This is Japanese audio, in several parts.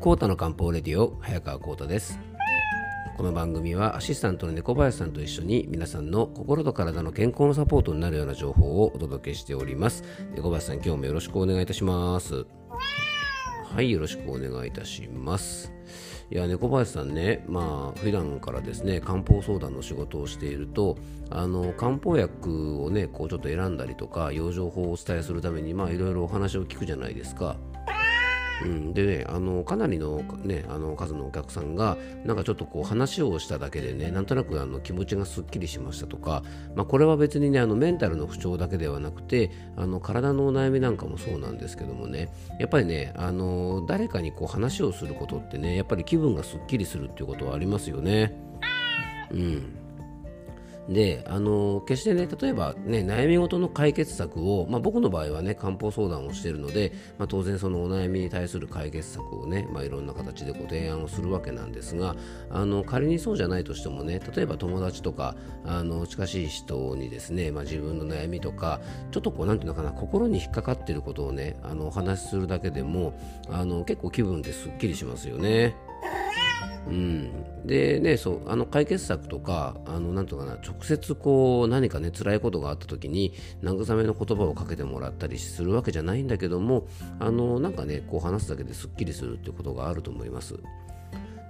コータの漢方レディオ早川コータです。この番組はアシスタントの猫林さんと一緒に皆さんの心と体の健康のサポートになるような情報をお届けしております。猫林さん今日もよろしくお願いいたします。はいよろしくお願いいたします。いや猫林さんね、まあ普段からですね漢方相談の仕事をしているとあの漢方薬をねこうちょっと選んだりとか養生法をお伝えするためにまあいろいろお話を聞くじゃないですか。うん、でねあのかなりの,、ね、あの数のお客さんがなんかちょっとこう話をしただけでねなんとなくあの気持ちがすっきりしましたとか、まあ、これは別にねあのメンタルの不調だけではなくてあの体のお悩みなんかもそうなんですけどもねやっぱりねあの誰かにこう話をすることってねやっぱり気分がすっきりするっていうことはありますよね。うんであの決してね例えばね悩み事の解決策を、まあ、僕の場合はね漢方相談をしているので、まあ、当然そのお悩みに対する解決策をね、まあ、いろんな形でご提案をするわけなんですがあの仮にそうじゃないとしてもね例えば友達とかあの近しい人にですね、まあ、自分の悩みとかちょっとこうなんていうのかな心に引っかかっていることをねあのお話しするだけでもあの結構気分ってすっきりしますよね。うん、でねそうあの解決策とかあのなんとかな直接こう何かね辛いことがあった時に慰めの言葉をかけてもらったりするわけじゃないんだけどもあのなんかねこう話すだけですっきりするってことがあると思います。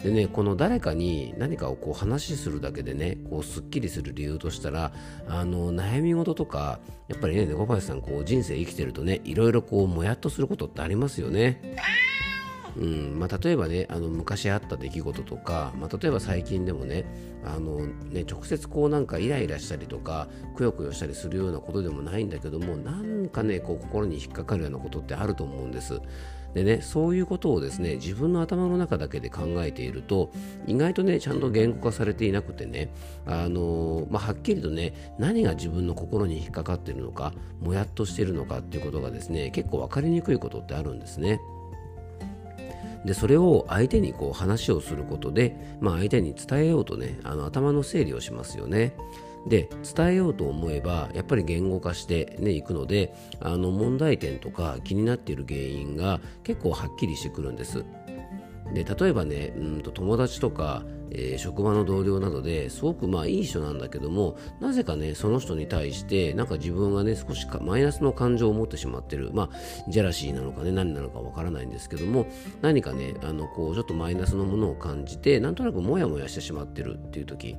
でね、この誰かに何かをこう話するだけでね、こうすっきりする理由としたら、あの悩み事とか、やっぱりね、猫林さん、こう人生生きてるとね、いろいろこうもやっとすることってありますよね。うんまあ、例えばねあの昔あった出来事とか、まあ、例えば最近でもねあのね直接こうなんかイライラしたりとかくよくよしたりするようなことでもないんだけどもなんかねこう心に引っかかるようなことってあると思うんです。でね、そういうことをですね自分の頭の中だけで考えていると意外とねちゃんと言語化されていなくてねあのまあ、はっきりとね何が自分の心に引っかかっているのかもやっとしているのかっていうことがですね結構分かりにくいことってあるんですね。でそれを相手にこう話をすることで、まあ、相手に伝えようとねあの頭の整理をしますよね。で伝えようと思えばやっぱり言語化してねいくのであの問題点とか気になっている原因が結構はっきりしてくるんです。で例えばねうんと友達とか、えー、職場の同僚などですごくまあいい人なんだけどもなぜかねその人に対してなんか自分がね少しマイナスの感情を持ってしまってる。まあジェラシーなのかね何なのかわからないんですけども何かねあのこうちょっとマイナスのものを感じてなんとなくモヤモヤしてしまってるっていう時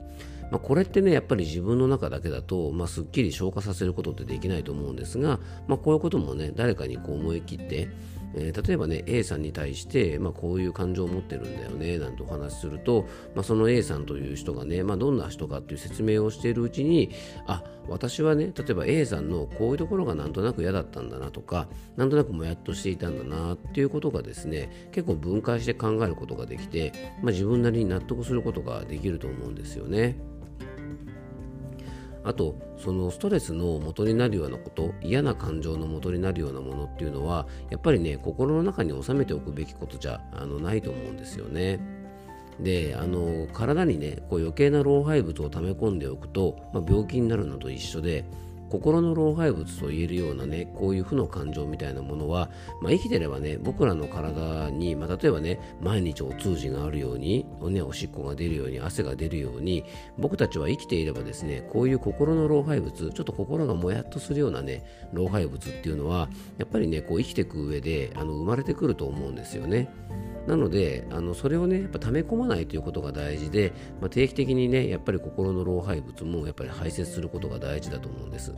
まあ、これってねやっぱり自分の中だけだと、まあ、すっきり消化させることってできないと思うんですが、まあ、こういうこともね誰かにこう思い切ってえー、例えばね A さんに対して、まあ、こういう感情を持ってるんだよねなんてお話しすると、まあ、その A さんという人がね、まあ、どんな人かっていう説明をしているうちにあ私はね例えば A さんのこういうところがなんとなく嫌だったんだなとかなんとなくもやっとしていたんだなっていうことがですね結構分解して考えることができて、まあ、自分なりに納得することができると思うんですよね。あとそのストレスの元になるようなこと嫌な感情の元になるようなものっていうのはやっぱりね心の中に収めておくべきことじゃあのないと思うんですよね。であの体にねこう余計な老廃物を溜め込んでおくと、まあ、病気になるのと一緒で心の老廃物と言えるようなねこういう負の感情みたいなものは、まあ、生きてればね僕らの体に、まあ、例えばね毎日お通じがあるようにお,、ね、おしっこが出るように汗が出るように僕たちは生きていればですねこういう心の老廃物ちょっと心がもやっとするようなね老廃物っていうのはやっぱりねこう生きていく上であの生まれてくると思うんですよね。なのであのそれをねやっぱ溜め込まないということが大事で、まあ、定期的にねやっぱり心の老廃物もやっぱり排泄することが大事だと思うんです。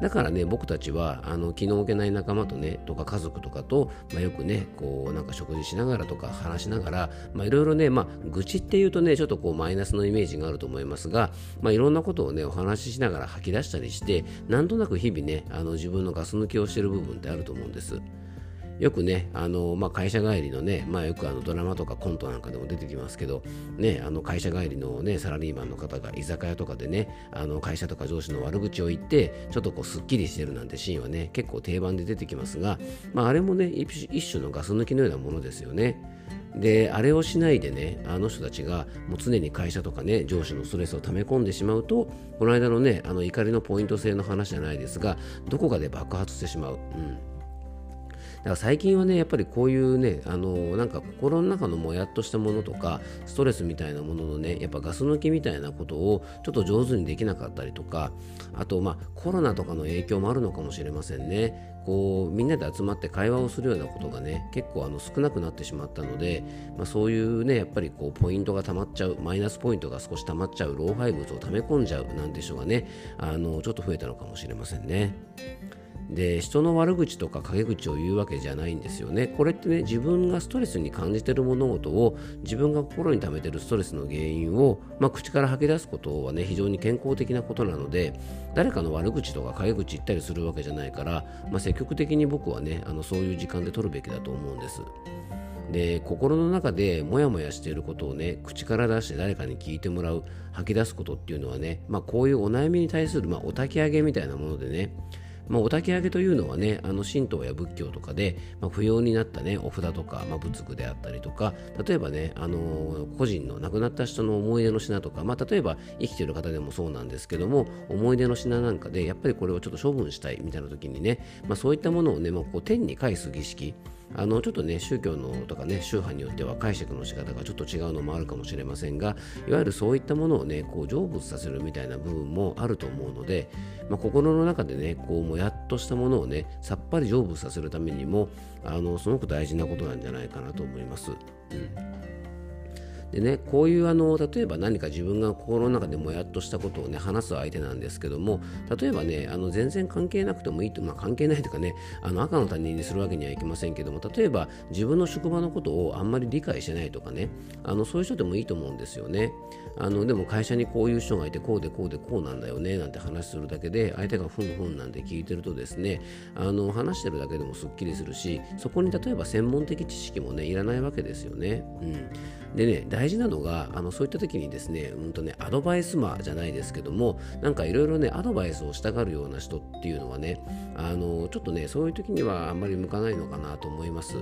だからね僕たちはあの気の置けない仲間とねとか家族とかと、まあ、よくねこうなんか食事しながらとか話しながらいろいろねまあ愚痴っていうとねちょっとこうマイナスのイメージがあると思いますがまあいろんなことをねお話ししながら吐き出したりしてなんとなく日々ねあの自分のガス抜きをしている部分ってあると思うんです。よくね、あのまあ、会社帰りのね、まあ、よくあのドラマとかコントなんかでも出てきますけど、ね、あの会社帰りの、ね、サラリーマンの方が居酒屋とかでね、あの会社とか上司の悪口を言って、ちょっとこうすっきりしてるなんてシーンはね、結構定番で出てきますが、まあ、あれもね、一種のガス抜きのようなものですよね。であれをしないでねあの人たちがもう常に会社とかね上司のストレスを溜め込んでしまうとこの間のねあの怒りのポイント制の話じゃないですがどこかで爆発してしまう、うん、から最近はねやっぱりこういうねあのなんか心の中のもやっとしたものとかストレスみたいなもののねやっぱガス抜きみたいなことをちょっと上手にできなかったりとかあとまあコロナとかの影響もあるのかもしれませんねこうみんなで集まって会話をするようなことがね結構あの少なくなってしまったので、まあ、そういうねやっぱりこうポイントが溜まっちゃうマイナスポイントが少し溜まっちゃう老廃物を溜め込んじゃうなんて人がねあのちょっと増えたのかもしれませんね。で人の悪口とか陰口を言うわけじゃないんですよね。これってね自分がストレスに感じている物事を自分が心に溜めているストレスの原因を、まあ、口から吐き出すことはね非常に健康的なことなので誰かの悪口とか陰口言ったりするわけじゃないから、まあ、積極的に僕はねあのそういう時間で取るべきだと思うんです。で心の中でモヤモヤしていることをね口から出して誰かに聞いてもらう吐き出すことっていうのはね、まあ、こういうお悩みに対する、まあ、お焚き上げみたいなものでねまあ、お焚き上げというのはねあの神道や仏教とかで、まあ、不要になったねお札とか、まあ、仏具であったりとか例えばね、あの、個人の亡くなった人の思い出の品とか、まあ、例えば生きてる方でもそうなんですけども思い出の品なんかでやっぱりこれをちょっと処分したいみたいな時にね、まあ、そういったものをね、まあ、こう天に返す儀式あのちょっとね宗教のとかね宗派によっては解釈の仕方がちょっと違うのもあるかもしれませんがいわゆるそういったものをねこう成仏させるみたいな部分もあると思うので、まあ、心の中でねこうもやっとしたものをねさっぱり成仏させるためにもあのすごく大事なことなんじゃないかなと思います。うんでね、こういうあの例えば何か自分が心の中でもやっとしたことをね話す相手なんですけども例えばねあの全然関係なくてもいいと、まあ、関係ないというかねあの赤の他人にするわけにはいきませんけども例えば自分の職場のことをあんまり理解してないとかねあのそういう人でもいいと思うんですよねあのでも会社にこういう人がいてこうでこうでこうなんだよねなんて話するだけで相手がふんふんなんて聞いてるとですねあの話してるだけでもすっきりするしそこに例えば専門的知識もねいらないわけですよね。うんでね、大事なのが、あのそういった時にですね、うんとね、アドバイスマーじゃないですけども、なんかいろいろね、アドバイスをしたがるような人っていうのはね、あのちょっとね、そういう時にはあんまり向かないのかなと思います。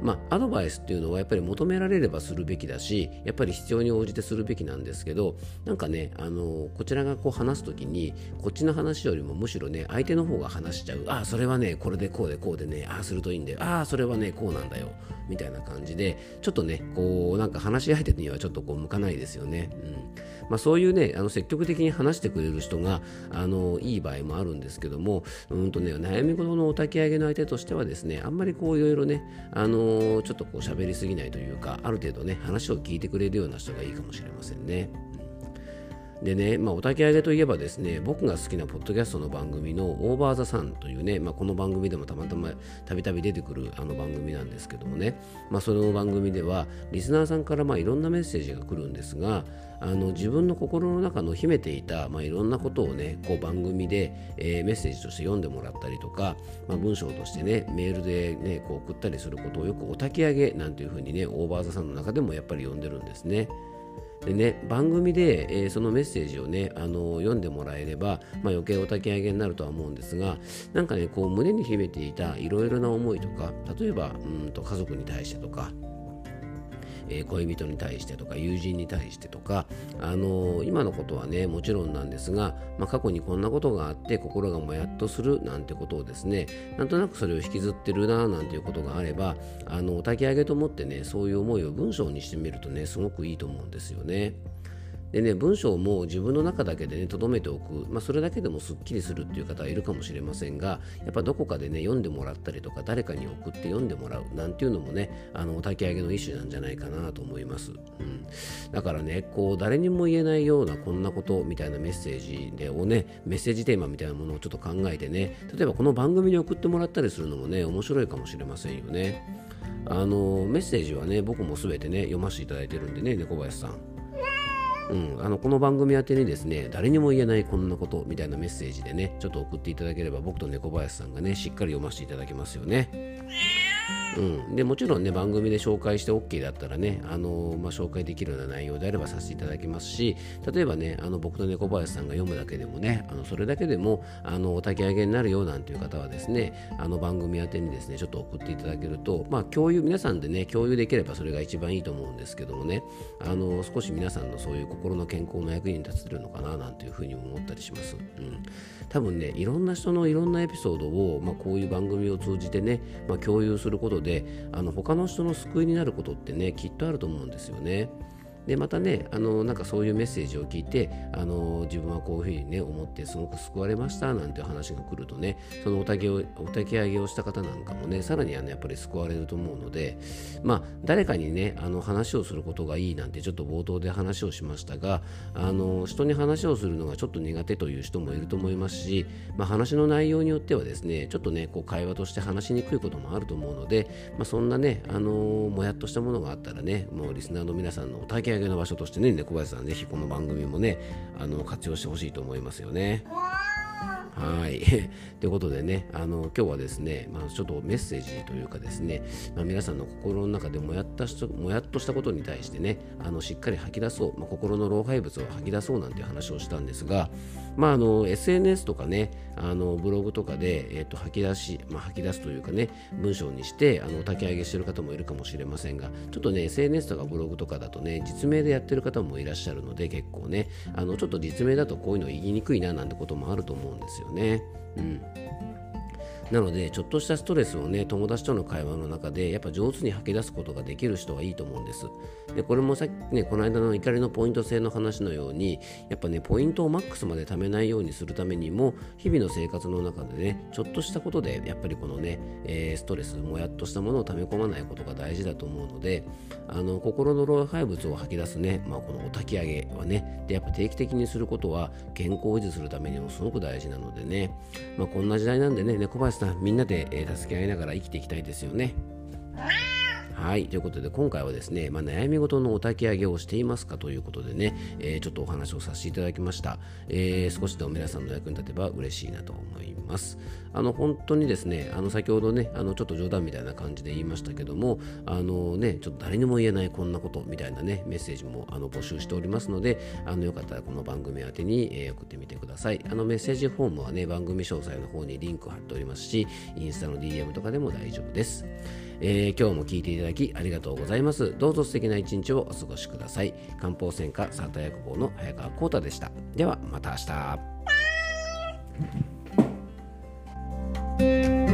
まあ、アドバイスっていうのはやっぱり求められればするべきだし、やっぱり必要に応じてするべきなんですけど、なんかね、あのこちらがこう話す時に、こっちの話よりもむしろね、相手の方が話しちゃう。ああ、それはね、これでこうでこうでね、ああするといいんだよ。ああ、それはね、こうなんだよ。みたいな感じで、ちょっとね、こう、なんか話し相手にはちょっとこう向かないですよね。うんまあ、そういうね、あの積極的に話してくれる人があのいい場合もあるんですけども、うんとね、悩み事のお焚き上げの相手としてはですね、あんまりこういろいろね、あのちょっとこう喋りすぎないというか、ある程度ね、話を聞いてくれるような人がいいかもしれませんね。でね、まあ、お焚き上げといえばですね、僕が好きなポッドキャストの番組のオーバーザさんというね、まあ、この番組でもたまたまたびたび出てくるあの番組なんですけどもね、まあ、その番組ではリスナーさんからまあいろんなメッセージが来るんですが、あの自分の心の中の秘めていた、まあ、いろんなことをねこう番組で、えー、メッセージとして読んでもらったりとか、まあ、文章としてねメールで、ね、こう送ったりすることをよくお焚き上げなんていうふうにねオーバーザさんの中でもやっぱり読んでるんですね。でね、番組で、えー、そのメッセージをね、あの読んでもらえれば、まあ、余計お焚き上げになるとは思うんですが、なんかね、こう胸に秘めていたいろいろな思いとか、例えばうんと家族に対してとか、えー、恋人に対してとか友人に対してとか、あのー、今のことはねもちろんなんですが、まあ、過去にこんなことがあって心がもやっとするなんてことをですねなんとなくそれを引きずってるななんていうことがあればあの炊き上げと思ってねそういう思いを文章にしてみるとねすごくいいと思うんですよね。でね、文章も自分の中だけでね、留めておく、まあ、それだけでもすっきりするっていう方はいるかもしれませんが、やっぱどこかでね、読んでもらったりとか、誰かに送って読んでもらうなんていうのもね、あの、お焚き上げの一種なんじゃないかなと思います。うん。だからね、こう、誰にも言えないようなこんなことみたいなメッセージでをね、メッセージテーマみたいなものをちょっと考えてね、例えばこの番組に送ってもらったりするのもね、面白いかもしれませんよね。あの、メッセージはね、僕もすべてね、読ませていただいてるんでね、猫林さん。うん、あのこの番組宛てにですね誰にも言えないこんなことみたいなメッセージでねちょっと送っていただければ僕と猫林さんがねしっかり読ませていただけますよね。うん、でもちろんね番組で紹介して OK だったらね、あのまあ、紹介できるような内容であればさせていただきますし例えばねあの僕と猫林さんが読むだけでもねあのそれだけでもあのお焚き上げになるよなんていう方はですねあの番組宛てにですねちょっと送っていただけると、まあ、共有皆さんでね共有できればそれが一番いいと思うんですけどもねあの少し皆さんのそういう心の健康の役に立てるのかななんていうふうに思ったりします。うん多分ねいろんな人のいろんなエピソードを、まあ、こういう番組を通じてね、まあ、共有することであの他の人の救いになることってねきっとあると思うんですよね。でまたねあのなんかそういうメッセージを聞いてあの自分はこういうふうにね思ってすごく救われましたなんて話が来るとねそのおたきをお焚き上げをした方なんかもねさらにあのやっぱり救われると思うのでまあ誰かにねあの話をすることがいいなんてちょっと冒頭で話をしましたがあの人に話をするのがちょっと苦手という人もいると思いますし、まあ、話の内容によってはですねちょっとねこう会話として話しにくいこともあると思うので、まあ、そんなねあのもやっとしたものがあったらねもうリスナーの皆さんのお焚き上げの場所としてね猫林さんぜひこの番組もねあの活用してほしいと思いますよね。はい。ということでね、あの今日はですね、まあ、ちょっとメッセージというかですね、まあ、皆さんの心の中でもやったもやっとしたことに対してね、あのしっかり吐き出そう、まあ、心の老廃物を吐き出そうなんて話をしたんですが、まあ、あの SNS とかね、あのブログとかで、えー、と吐き出し、まあ、吐き出すというかね、文章にしてあの炊き上げしてる方もいるかもしれませんが、ちょっとね、SNS とかブログとかだとね、実名でやってる方もいらっしゃるので、結構ね、あのちょっと実名だとこういうの言いにくいななんてこともあると思うんですよよね。うんなのでちょっとしたストレスをね友達との会話の中でやっぱ上手に吐き出すことができる人はいいと思うんです。でこれもさっきねこの間の怒りのポイント制の話のようにやっぱねポイントをマックスまで貯めないようにするためにも日々の生活の中でねちょっとしたことでやっぱりこのね、えー、ストレスもやっとしたものを溜め込まないことが大事だと思うのであの心の老廃物を吐き出すね、まあ、このお焚き上げはねでやっぱ定期的にすることは健康を維持するためにもすごく大事なのでね、まあ、こんな時代なんでね猫林さんみんなで、助け合いながら生きていきたいですよね。はい。ということで、今回はですね、まあ、悩み事のお焚き上げをしていますかということでね、えー、ちょっとお話をさせていただきました。えー、少しでも皆さんの役に立てば嬉しいなと思います。あの、本当にですね、あの、先ほどね、あの、ちょっと冗談みたいな感じで言いましたけども、あのね、ちょっと誰にも言えないこんなことみたいなね、メッセージもあの募集しておりますので、あの、よかったらこの番組宛てに、え、送ってみてください。あの、メッセージフォームはね、番組詳細の方にリンク貼っておりますし、インスタの DM とかでも大丈夫です。えー、今日も聞いていただきありがとうございます。どうぞ素敵な一日をお過ごしください。漢方専科サータ薬房の早川浩太でした。ではまた明日。